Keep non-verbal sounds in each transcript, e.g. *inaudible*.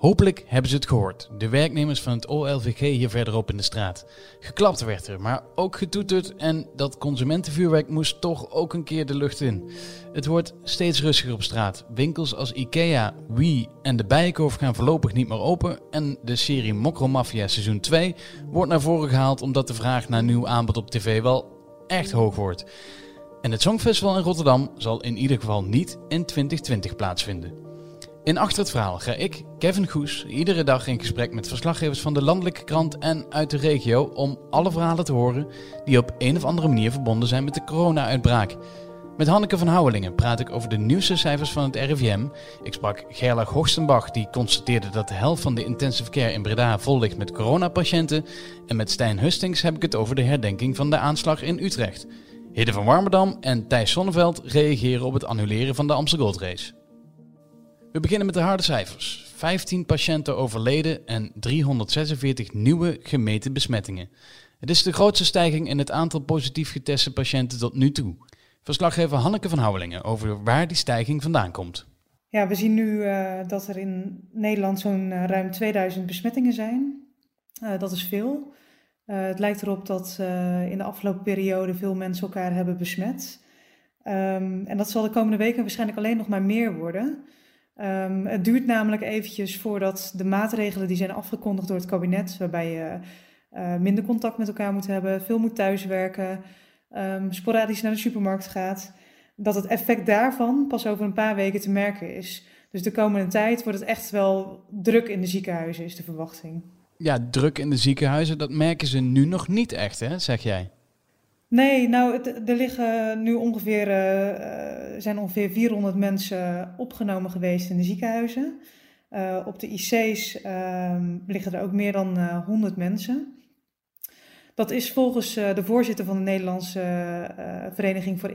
Hopelijk hebben ze het gehoord. De werknemers van het OLVG hier verderop in de straat. Geklapt werd er, maar ook getoeterd en dat consumentenvuurwerk moest toch ook een keer de lucht in. Het wordt steeds rustiger op straat. Winkels als Ikea, Wii en de Bijenkorf gaan voorlopig niet meer open en de serie Mokromafia seizoen 2 wordt naar voren gehaald omdat de vraag naar nieuw aanbod op tv wel echt hoog wordt. En het Songfestival in Rotterdam zal in ieder geval niet in 2020 plaatsvinden. In Achter het Verhaal ga ik, Kevin Goes, iedere dag in gesprek met verslaggevers van de landelijke krant en uit de regio om alle verhalen te horen die op een of andere manier verbonden zijn met de corona-uitbraak. Met Hanneke van Houwelingen praat ik over de nieuwste cijfers van het RIVM. Ik sprak Gerlach Hoogstenbach, die constateerde dat de helft van de intensive care in Breda vol ligt met coronapatiënten. En met Stijn Hustings heb ik het over de herdenking van de aanslag in Utrecht. Hidde van Warmerdam en Thijs Sonneveld reageren op het annuleren van de Amsterdam Gold Race. We beginnen met de harde cijfers. 15 patiënten overleden en 346 nieuwe gemeten besmettingen. Het is de grootste stijging in het aantal positief geteste patiënten tot nu toe. Verslaggever Hanneke van Houwelingen over waar die stijging vandaan komt. Ja, we zien nu uh, dat er in Nederland zo'n uh, ruim 2000 besmettingen zijn. Uh, dat is veel. het lijkt erop dat in de afgelopen periode veel mensen elkaar hebben besmet. Um, en dat zal de komende weken waarschijnlijk alleen nog maar meer worden. Um, het duurt namelijk eventjes voordat de maatregelen die zijn afgekondigd door het kabinet, waarbij je uh, minder contact met elkaar moet hebben, veel moet thuiswerken, um, sporadisch naar de supermarkt gaat, dat het effect daarvan pas over een paar weken te merken is. Dus de komende tijd wordt het echt wel druk in de ziekenhuizen, is de verwachting. Ja, druk in de ziekenhuizen, dat merken ze nu nog niet echt, hè, zeg jij? Nee, nou, er liggen nu ongeveer, uh, zijn ongeveer 400 mensen opgenomen geweest in de ziekenhuizen. Uh, op de IC's ehm, liggen er ook meer dan 100 mensen. Dat is volgens de voorzitter van de Nederlandse Vereniging voor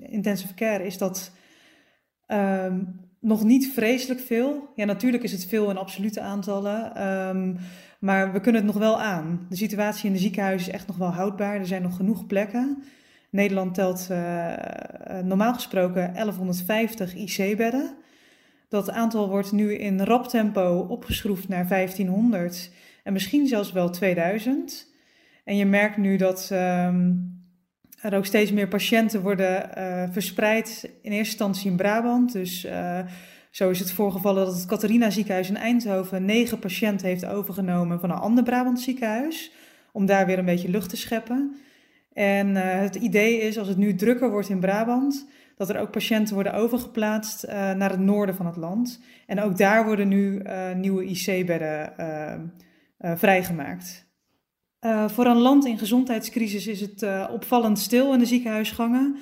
Intensive Care, is dat ehm, nog niet vreselijk veel. Ja, natuurlijk is het veel in absolute aantallen. Um, maar we kunnen het nog wel aan. De situatie in de ziekenhuizen is echt nog wel houdbaar. Er zijn nog genoeg plekken. Nederland telt uh, normaal gesproken 1150 IC-bedden. Dat aantal wordt nu in rap tempo opgeschroefd naar 1500 en misschien zelfs wel 2000. En je merkt nu dat um, er ook steeds meer patiënten worden uh, verspreid. In eerste instantie in Brabant. Dus zo is het voorgevallen dat het Catharina ziekenhuis in Eindhoven negen patiënten heeft overgenomen van een ander Brabant ziekenhuis. Om daar weer een beetje lucht te scheppen. En uh, het idee is, als het nu drukker wordt in Brabant, dat er ook patiënten worden overgeplaatst uh, naar het noorden van het land. En ook daar worden nu uh, nieuwe IC-bedden vrijgemaakt. voor een land in gezondheidscrisis is het opvallend stil in de ziekenhuisgangen.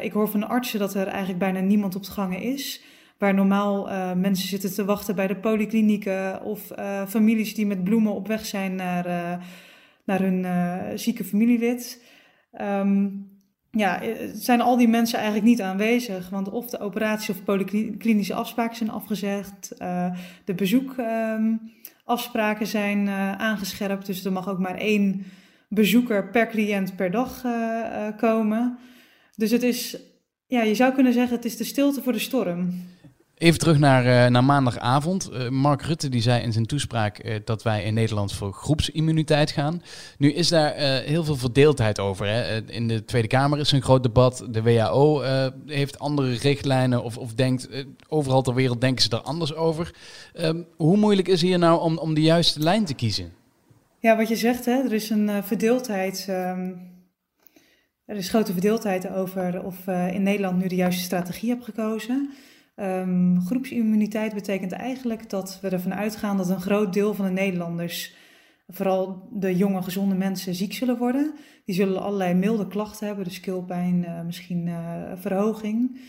ik hoor van artsen dat er eigenlijk bijna niemand op de gangen is. Waar normaal uh, mensen zitten te wachten bij de polyklinieken of uh, families die met bloemen op weg zijn naar, uh, naar hun zieke familielid. Um, ja, zijn al die mensen eigenlijk niet aanwezig. Want of de operatie of polyklinische afspraken zijn afgezegd, de bezoekafspraken um, zijn aangescherpt. Dus er mag ook maar één bezoeker per cliënt per dag komen. Dus het is, ja, je zou kunnen zeggen, het is de stilte voor de storm. Even terug naar, uh, naar maandagavond. Uh, Mark Rutte die zei in zijn toespraak uh, dat wij in Nederland voor groepsimmuniteit gaan. Nu is daar heel veel verdeeldheid over. Hè? in de Tweede Kamer is een groot debat. De WHO heeft andere richtlijnen of, of denkt, overal ter wereld denken ze er anders over. Um, hoe moeilijk is hier nou om, om de juiste lijn te kiezen? Ja, wat je zegt, hè, er is een verdeeldheid. Um, er is grote verdeeldheid over of in Nederland nu de juiste strategie hebt gekozen. Um, groepsimmuniteit betekent eigenlijk dat we ervan uitgaan dat een groot deel van de Nederlanders, vooral de jonge gezonde mensen, ziek zullen worden. Die zullen allerlei milde klachten hebben, dus keelpijn, uh, misschien uh, verhoging.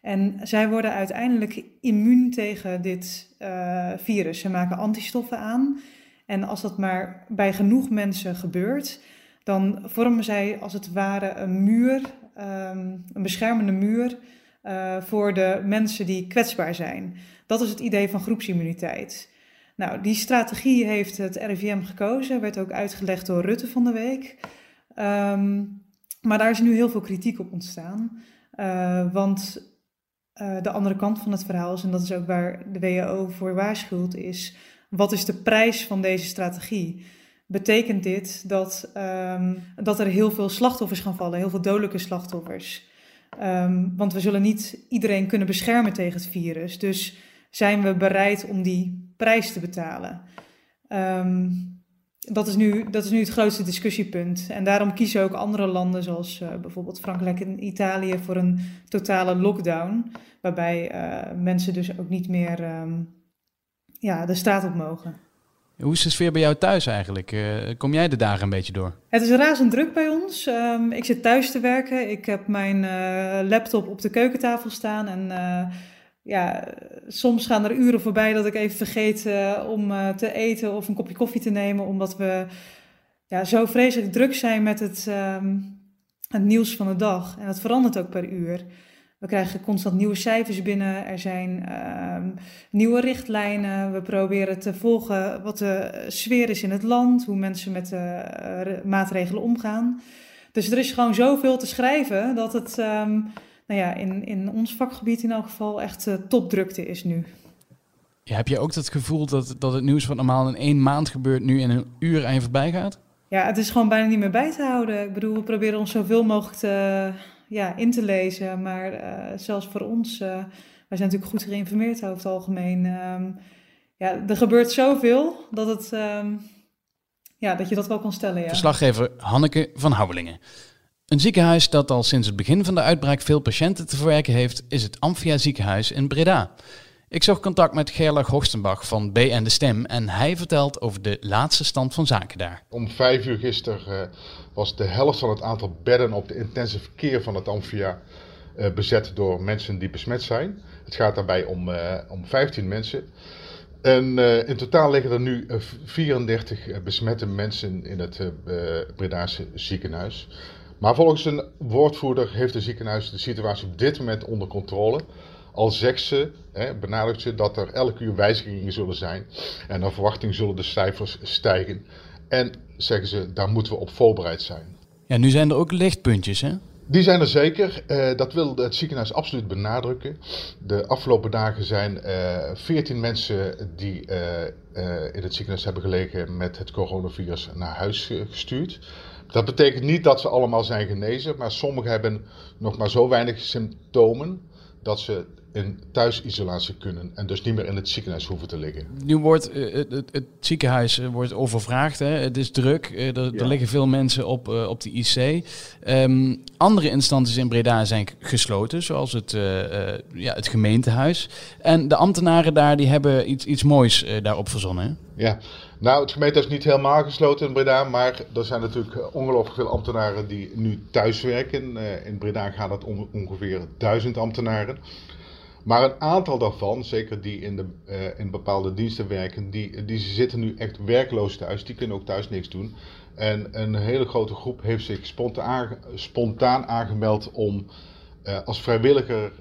En zij worden uiteindelijk immuun tegen dit uh, virus. Ze maken antistoffen aan. En als dat maar bij genoeg mensen gebeurt, dan vormen zij als het ware een muur, um, een beschermende muur uh, voor de mensen die kwetsbaar zijn. Dat is het idee van groepsimmuniteit. Nou, die strategie heeft het RIVM gekozen, werd ook uitgelegd door Rutte van de week. Um, maar daar is nu heel veel kritiek op ontstaan. Uh, want de andere kant van het verhaal is, en dat is ook waar de WHO voor waarschuwt, is wat is de prijs van deze strategie? Betekent dit dat, um, dat er heel veel slachtoffers gaan vallen, heel veel dodelijke slachtoffers? Um, want we zullen niet iedereen kunnen beschermen tegen het virus. Dus zijn we bereid om die prijs te betalen? Um, dat, is nu, dat is nu het grootste discussiepunt. En daarom kiezen ook andere landen, zoals uh, bijvoorbeeld Frankrijk en Italië, voor een totale lockdown. Waarbij uh, mensen dus ook niet meer ja, de straat op mogen. Hoe is de sfeer bij jou thuis eigenlijk? Uh, kom jij de dagen een beetje door? Het is razend druk bij ons. Um, ik zit thuis te werken. Ik heb mijn uh, laptop op de keukentafel staan. En uh, ja, soms gaan er uren voorbij dat ik even vergeet om te eten of een kopje koffie te nemen. Omdat we ja, zo vreselijk druk zijn met het, um, het nieuws van de dag. En dat verandert ook per uur. We krijgen constant nieuwe cijfers binnen. Er zijn uh, nieuwe richtlijnen. We proberen te volgen wat de sfeer is in het land, hoe mensen met de uh, maatregelen omgaan. Dus er is gewoon zoveel te schrijven dat het um, nou ja, in, in ons vakgebied in elk geval echt uh, topdrukte is nu. Ja, heb je ook dat gevoel dat, dat het nieuws wat normaal in één maand gebeurt, nu in een uur aan je voorbij gaat? Ja, het is gewoon bijna niet meer bij te houden. Ik bedoel, we proberen ons zoveel mogelijk te ja, in te lezen. Maar uh, zelfs voor ons, uh, wij zijn natuurlijk goed geïnformeerd over het algemeen. Um, ja, er gebeurt zoveel dat, het, um, ja, dat je dat wel kan stellen. Ja. Verslaggever Hanneke van Houwelingen. Een ziekenhuis dat al sinds het begin van de uitbraak veel patiënten te verwerken heeft, is het Amphia ziekenhuis in Breda. Ik zocht contact met Gerlach Hoogstenbach van BN De Stem en hij vertelt over de laatste stand van zaken daar. Om vijf uur gisteren uh, was de helft van het aantal bedden op de intensive care van het Amphia uh, bezet door mensen die besmet zijn. Het gaat daarbij om, uh, om 15 mensen. En in totaal liggen er nu 34 besmette mensen in het Bredaanse ziekenhuis. Maar volgens een woordvoerder heeft het ziekenhuis de situatie op dit moment onder controle. Al zegt ze, hè, benadrukt ze dat er elke uur wijzigingen zullen zijn. En naar verwachting zullen de cijfers stijgen. En zeggen ze, daar moeten we op voorbereid zijn. Ja, nu zijn er ook lichtpuntjes, hè? Die zijn er zeker. Uh, dat wil het ziekenhuis absoluut benadrukken. De afgelopen dagen zijn uh, eh, 14 mensen die uh, in het ziekenhuis hebben gelegen met het coronavirus naar huis gestuurd. Dat betekent niet dat ze allemaal zijn genezen, maar sommigen hebben nog maar zo weinig symptomen dat ze in thuisisolatie kunnen en dus niet meer in het ziekenhuis hoeven te liggen. Nu wordt uh, het, het, ziekenhuis uh, wordt overvraagd, hè? het is druk, uh, er, ja. er, liggen veel mensen op, op de IC. Um, andere instanties in Breda zijn gesloten, zoals het, ja, het gemeentehuis. En de ambtenaren daar die hebben iets, iets moois daarop verzonnen. Ja, nou het gemeentehuis is niet helemaal gesloten in Breda, maar er zijn natuurlijk ongelooflijk veel ambtenaren die nu thuis werken. in Breda gaat het om ongeveer duizend ambtenaren. Maar een aantal daarvan, zeker die in, de, uh, in bepaalde diensten werken, die, die zitten nu echt werkloos thuis. Die kunnen ook thuis niks doen. En een hele grote groep heeft zich spontaan, spontaan aangemeld om als vrijwilliger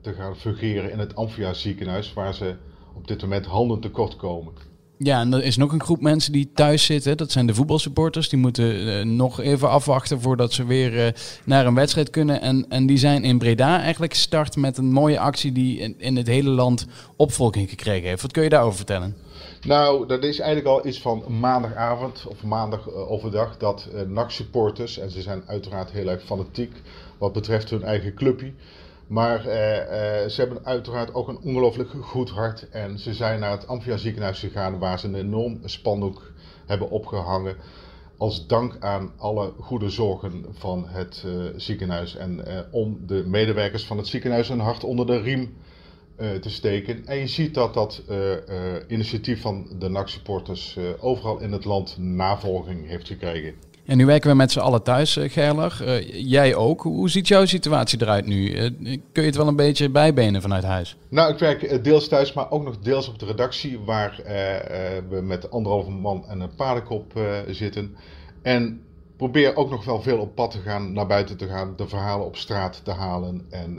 te gaan fungeren in het Amphia ziekenhuis, waar ze op dit moment handen tekort komen. Ja, en er is nog een groep mensen die thuis zitten. Dat zijn de voetbalsupporters. Die moeten uh, nog even afwachten voordat ze weer uh, naar een wedstrijd kunnen. En, en die zijn in Breda eigenlijk gestart met een mooie actie die in, in het hele land opvolking gekregen heeft. Wat kun je daarover vertellen? Nou, dat is eigenlijk al iets van maandagavond of maandag uh, overdag dat uh, NAC-supporters, en ze zijn uiteraard heel erg fanatiek wat betreft hun eigen clubje, maar eh, eh, ze hebben uiteraard ook een ongelooflijk goed hart. En ze zijn naar het Amphia ziekenhuis gegaan waar ze een enorm spandoek hebben opgehangen. Als dank aan alle goede zorgen van het uh, ziekenhuis. En om de medewerkers van het ziekenhuis een hart onder de riem te steken. En je ziet dat dat initiatief van de NAC-supporters overal in het land navolging heeft gekregen. En nu werken we met z'n allen thuis, uh, Gerlach. Uh, jij ook. Hoe ziet jouw situatie eruit nu? Uh, kun je het wel een beetje bijbenen vanuit huis? Nou, ik werk deels thuis, maar ook nog deels op de redactie, waar we met anderhalve man en een paardenkop zitten. En probeer ook nog wel veel op pad te gaan, naar buiten te gaan, de verhalen op straat te halen. En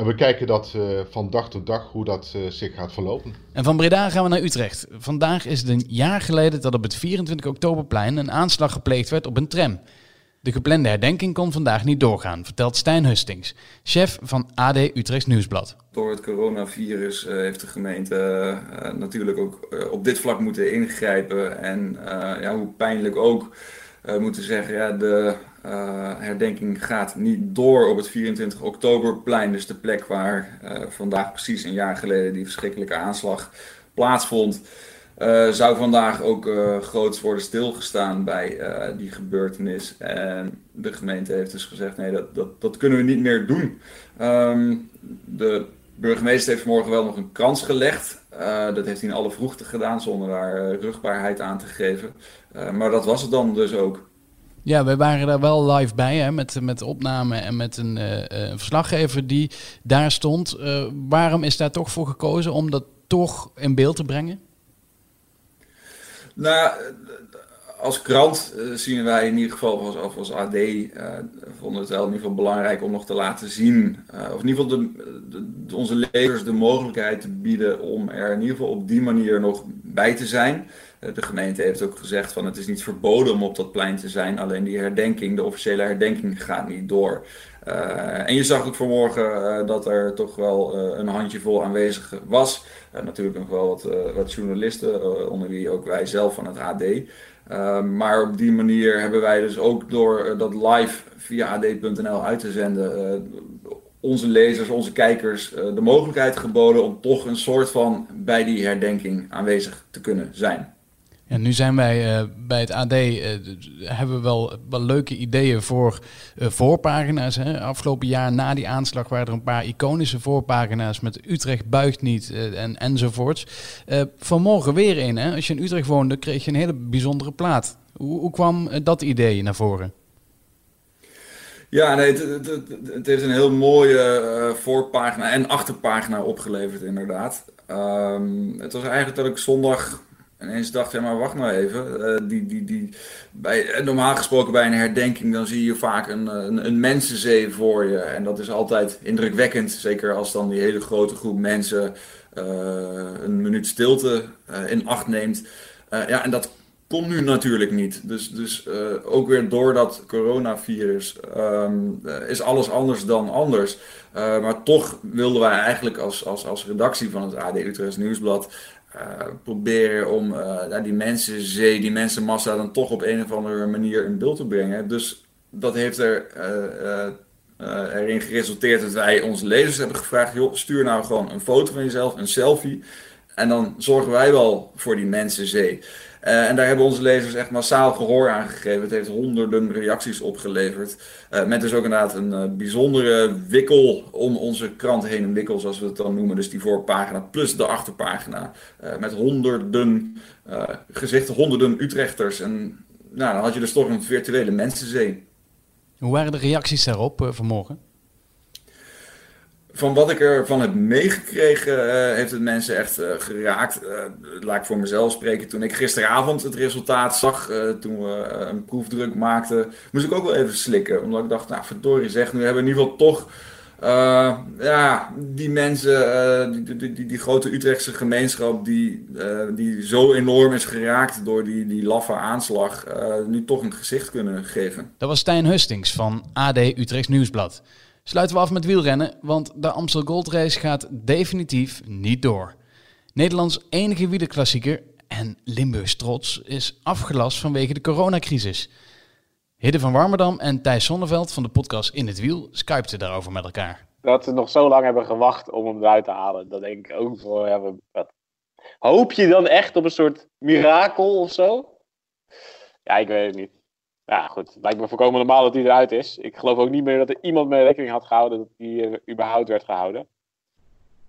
en we kijken dat uh, van dag tot dag hoe dat uh, zich gaat verlopen. En van Breda gaan we naar Utrecht. Vandaag is het een jaar geleden dat op het 24 oktoberplein een aanslag gepleegd werd op een tram. De geplande herdenking kon vandaag niet doorgaan, vertelt Stijn Hustings, chef van AD Utrecht Nieuwsblad. Door het coronavirus uh, heeft de gemeente uh, natuurlijk ook uh, op dit vlak moeten ingrijpen. En ja, hoe pijnlijk ook moeten zeggen, ja, de herdenking gaat niet door op het 24 oktoberplein. Dus de plek waar vandaag precies een jaar geleden die verschrikkelijke aanslag plaatsvond. Uh, zou vandaag ook uh, groots worden stilgestaan bij die gebeurtenis. En de gemeente heeft dus gezegd: nee, dat, dat, dat kunnen we niet meer doen. Um, de burgemeester heeft vanmorgen wel nog een krans gelegd. dat heeft hij in alle vroegte gedaan zonder daar rugbaarheid aan te geven. maar dat was het dan dus ook. Ja, wij waren daar wel live bij hè, met, met opname en met een verslaggever die daar stond. waarom is daar toch voor gekozen om dat toch in beeld te brengen? Nou, als krant zien wij in ieder geval, als, als AD, eh, vonden het wel in ieder geval belangrijk om nog te laten zien, of in ieder geval de, onze lezers de mogelijkheid te bieden om er in ieder geval op die manier nog bij te zijn. De gemeente heeft ook gezegd van het is niet verboden om op dat plein te zijn, alleen die herdenking, de officiële herdenking gaat niet door. Uh, en je zag ook vanmorgen uh, dat er toch wel uh, een handjevol aanwezig was. natuurlijk nog wel wat, wat journalisten, onder wie ook wij zelf van het AD. maar op die manier hebben wij dus ook door dat live via ad.nl uit te zenden, onze lezers, onze kijkers de mogelijkheid geboden om toch een soort van bij die herdenking aanwezig te kunnen zijn. En nu zijn wij uh, bij het AD, uh, hebben we wel, wel leuke ideeën voor uh, voorpagina's. Hè? Afgelopen jaar na die aanslag waren er een paar iconische voorpagina's met Utrecht buigt niet en, enzovoorts. vanmorgen weer een. Hè? Als je in Utrecht woonde, kreeg je een hele bijzondere plaat. Hoe, hoe kwam dat idee naar voren? Ja, nee, het, heeft een heel mooie voorpagina en achterpagina opgeleverd, inderdaad. Um, het was eigenlijk dat ik zondag en eens dacht ik, maar wacht maar even. Uh, die, die, die, bij, eh, normaal gesproken bij een herdenking dan zie je vaak een, eh, een, een, mensenzee voor je. En dat is altijd indrukwekkend. Zeker als dan die hele grote groep mensen een minuut stilte in acht neemt. ja, en dat komt nu natuurlijk niet. Dus, dus ook weer door dat coronavirus um, is alles anders dan anders. maar toch wilden wij eigenlijk als, als, als redactie van het AD Utrecht Nieuwsblad uh, proberen om uh, die mensenzee, die mensenmassa dan toch op een of andere manier in beeld te brengen. Dus dat heeft er, uh, erin geresulteerd dat wij onze lezers hebben gevraagd: joh, stuur nou gewoon een foto van jezelf, een selfie. En dan zorgen wij wel voor die mensenzee. Uh, en daar hebben onze lezers echt massaal gehoor aan gegeven. Het heeft honderden reacties opgeleverd. Uh, met dus ook inderdaad een uh, bijzondere wikkel om onze krant heen. Een wikkel zoals we het dan noemen. Dus die voorpagina plus de achterpagina. met honderden gezichten, honderden Utrechters. En nou, dan had je dus toch een virtuele mensenzee. Hoe waren de reacties daarop vanmorgen? Van wat ik ervan heb meegekregen, uh, heeft het mensen echt uh, geraakt. Uh, laat ik voor mezelf spreken. Toen ik gisteravond het resultaat zag, toen we een proefdruk maakten, moest ik ook wel even slikken. Omdat ik dacht, nou verdorie zeg, nu hebben we in ieder geval toch ja, die mensen, die, die, die, die, grote Utrechtse gemeenschap, die, die zo enorm is geraakt door die, die laffe aanslag, nu toch een gezicht kunnen geven. Dat was Stijn Hustings van AD Utrechts Nieuwsblad. Sluiten we af met wielrennen, want de Amstel Gold Race gaat definitief niet door. Nederlands enige wielerklassieker en Limburgs trots is afgelast vanwege de coronacrisis. Hidde van Warmerdam en Thijs Sonneveld van de podcast In het Wiel skypten daarover met elkaar. Dat ze nog zo lang hebben gewacht om hem eruit te halen, dat denk ik ook voor. Wat. Hoop je dan echt op een soort mirakel of zo? Ja, ik weet het niet ja, goed. Lijkt me voorkomen normaal dat hij eruit is. Ik geloof ook niet meer dat er iemand mee rekening had gehouden dat hij uh, überhaupt werd gehouden.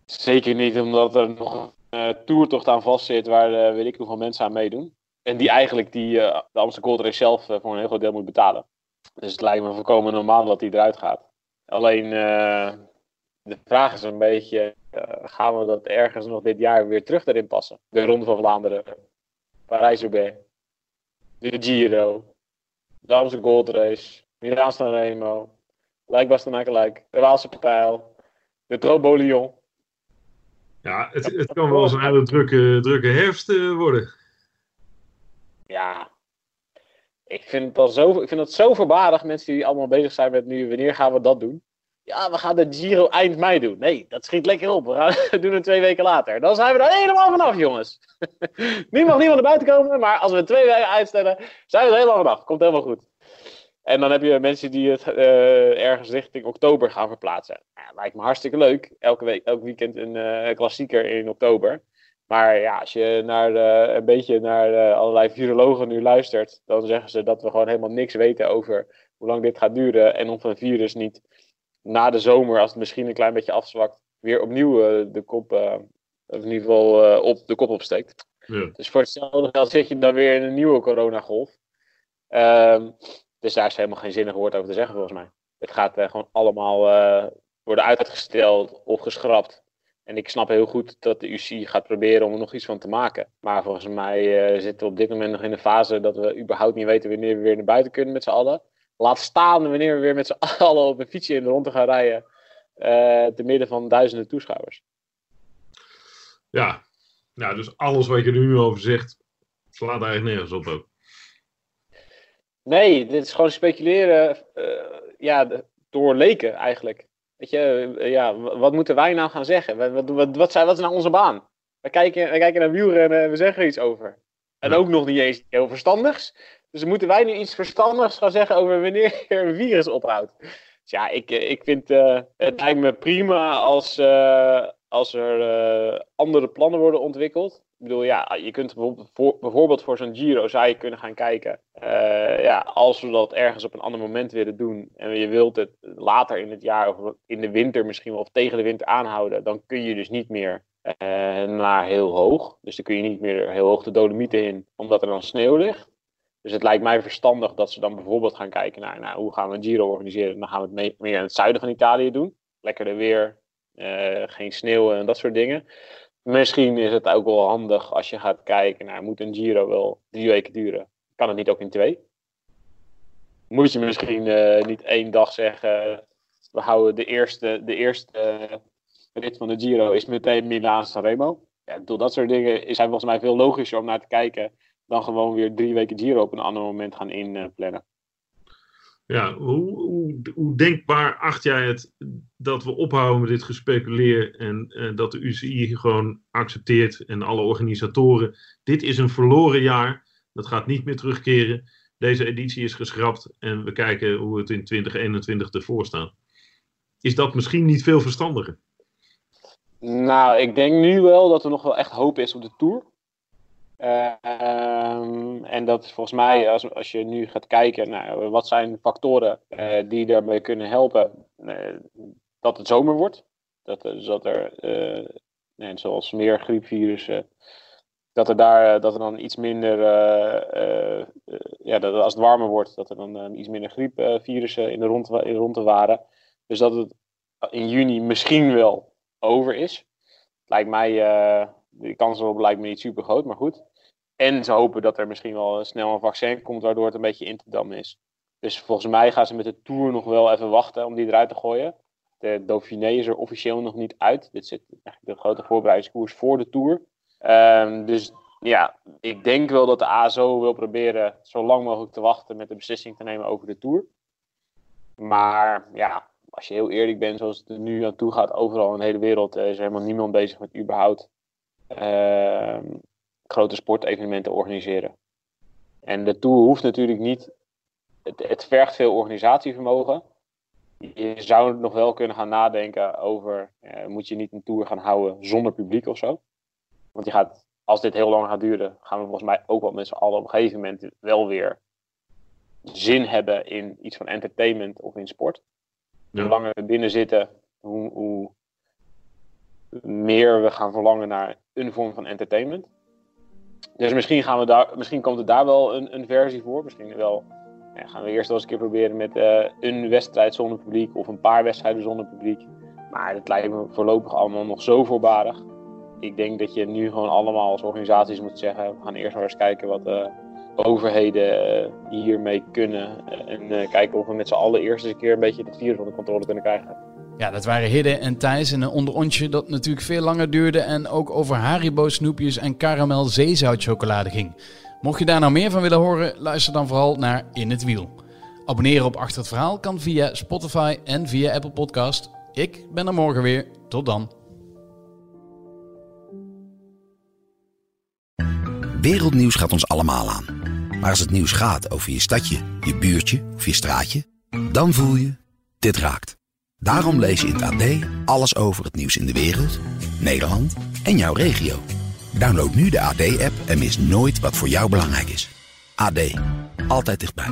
Zeker niet omdat er nog een uh, toertocht aan vastzit waar uh, weet ik hoeveel mensen aan meedoen. En die eigenlijk die, de Amsterdam Gold Race zelf voor een heel groot deel moet betalen. Dus het lijkt me voorkomen normaal dat hij eruit gaat. Alleen de vraag is een beetje, gaan we dat ergens nog dit jaar weer terug erin passen? De Ronde van Vlaanderen, Parijs-Roubaix, de Giro, Amsterdam Gold Race, Milaan San Remo, Lijkbasten gelijk, de Waalse Pijl, de Trobo Lyon. Ja, het, het kan wel eens een hele drukke, drukke herfst uh, worden. Ja, ik vind het al zo, ik vind het zo mensen die allemaal bezig zijn met nu, wanneer gaan we dat doen? Ja, we gaan de Giro eind mei doen. Nee, dat schiet lekker op. We, gaan, *laughs* doen het twee weken later. Dan zijn we er helemaal vanaf, jongens. nu *laughs* mag niemand naar buiten komen, maar als we twee weken uitstellen, zijn we er helemaal vanaf. Komt helemaal goed. En dan heb je mensen die het uh, ergens richting oktober gaan verplaatsen. Ja, lijkt me hartstikke leuk. Elke week, elk weekend een uh, klassieker in oktober. Maar ja, als je naar een beetje naar de, allerlei virologen nu luistert, dan zeggen ze dat we gewoon helemaal niks weten over hoe lang dit gaat duren. En of een virus niet na de zomer, als het misschien een klein beetje afzwakt, weer opnieuw uh, de kop, in ieder geval op de kop opsteekt. Ja. Dus voor hetzelfde geld zit je dan weer in een nieuwe coronagolf. Um, dus daar is helemaal geen zinnig woord over te zeggen, volgens mij. Het gaat uh, gewoon allemaal uh, worden uitgesteld of geschrapt. En ik snap heel goed dat de UC gaat proberen om er nog iets van te maken. Maar volgens mij uh, zitten we op dit moment nog in de fase dat we überhaupt niet weten wanneer we weer naar buiten kunnen met z'n allen. Laat staan wanneer we weer met z'n *laughs* allen op een fietsje in de rond gaan rijden. te midden van duizenden toeschouwers. Ja, nou, dus alles wat je er nu over zegt, slaat eigenlijk nergens op ook. Nee, dit is gewoon speculeren uh, ja, door leken eigenlijk. Weet je, uh, ja, wat moeten wij nou gaan zeggen? Wat, wat, wat, zijn, wat is nou onze baan? We kijken, we kijken naar wielrennen en we zeggen er iets over. En ook nog niet eens heel verstandigs. Dus moeten wij nu iets verstandigs gaan zeggen over wanneer *laughs* er een virus ophoudt? Dus ja, ik, ik vind uh, het lijkt me prima als, als er andere plannen worden ontwikkeld. Ik bedoel, ja, je kunt bijvoorbeeld voor, zo'n Giro zou je kunnen gaan kijken. Ja, als we dat ergens op een ander moment willen doen en je wilt het later in het jaar of in de winter misschien wel of tegen de winter aanhouden, dan kun je dus niet meer naar heel hoog. Dus dan kun je niet meer heel hoog de Dolomieten in, omdat er dan sneeuw ligt. Dus het lijkt mij verstandig dat ze dan bijvoorbeeld gaan kijken naar nou, hoe gaan we een Giro organiseren. Dan gaan we het meer in het zuiden van Italië doen. Lekkerder weer, uh, geen sneeuw en dat soort dingen. Misschien is het ook wel handig als je gaat kijken naar, moet een Giro wel drie weken duren? Kan het niet ook in twee? Moet je misschien uh, niet één dag zeggen, we houden de eerste, de eerste rit van de Giro is meteen Milaan Sanremo. Ja, dat soort dingen zijn volgens mij veel logischer om naar te kijken dan gewoon weer drie weken Giro op een ander moment gaan inplannen. Ja, hoe, hoe, hoe, denkbaar acht jij het dat we ophouden met dit gespeculeer en uh, dat de UCI gewoon accepteert en alle organisatoren. Dit is een verloren jaar, dat gaat niet meer terugkeren. Deze editie is geschrapt en we kijken hoe het in 2021 ervoor staat. Is dat misschien niet veel verstandiger? Nou, ik denk nu wel dat er nog wel echt hoop is op de Tour. Uh, en dat volgens mij, als, als je nu gaat kijken naar wat zijn factoren uh, die daarbij kunnen helpen, uh, dat het zomer wordt. Dat, dat er, nee, zoals meer griepvirussen, dat er daar dat er dan iets minder, ja, dat als het warmer wordt, dat er dan iets minder griepvirussen in de de rondte waren. Dus dat het in juni misschien wel over is. Lijkt mij, de kans erop lijkt me niet super groot, maar goed. En ze hopen dat er misschien wel snel een vaccin komt, waardoor het een beetje in te dammen is. Dus volgens mij gaan ze met de Tour nog wel even wachten om die eruit te gooien. De Dauphiné is er officieel nog niet uit. Dit zit eigenlijk de grote voorbereidingskoers voor de Tour. Um, dus ja, ik denk wel dat de ASO wil proberen zo lang mogelijk te wachten met de beslissing te nemen over de Tour. Maar ja, als je heel eerlijk bent, zoals het er nu aan toe gaat, overal in de hele wereld is er helemaal niemand bezig met überhaupt uh, grote sportevenementen organiseren. En de Tour hoeft natuurlijk niet, het, het vergt veel organisatievermogen. Je zou nog wel kunnen gaan nadenken over, eh, moet je niet een Tour gaan houden zonder publiek of zo? Want je gaat, als dit heel lang gaat duren, gaan we volgens mij ook wel met z'n allen op een gegeven moment wel weer zin hebben in iets van entertainment of in sport. Hoe langer we binnen zitten, hoe, hoe meer we gaan verlangen naar een vorm van entertainment. Dus misschien, gaan we daar, misschien komt er daar wel een, een versie voor. Misschien wel, ja, gaan we eerst wel eens een keer proberen met uh, een wedstrijd zonder publiek of een paar wedstrijden zonder publiek. Maar het lijkt me voorlopig allemaal nog zo voorbarig. Ik denk dat je nu gewoon allemaal als organisaties moet zeggen: we gaan eerst maar eens kijken wat de overheden uh, hiermee kunnen. en kijken of we met z'n allen eerst eens een keer een beetje het virus controle kunnen krijgen. Ja, dat waren Hidde en Thijs en een onderontje dat natuurlijk veel langer duurde en ook over Haribo snoepjes en karamel zeezoutchocolade ging. Mocht je daar nou meer van willen horen, luister dan vooral naar In het Wiel. Abonneren op Achter het Verhaal kan via Spotify en via Apple Podcast. Ik ben er morgen weer. Tot dan. Wereldnieuws gaat ons allemaal aan. Maar als het nieuws gaat over je stadje, je buurtje of je straatje, dan voel je, dit raakt. Daarom lees je in het AD alles over het nieuws in de wereld, Nederland en jouw regio. Download nu de AD-app en mis nooit wat voor jou belangrijk is. AD, altijd dichtbij.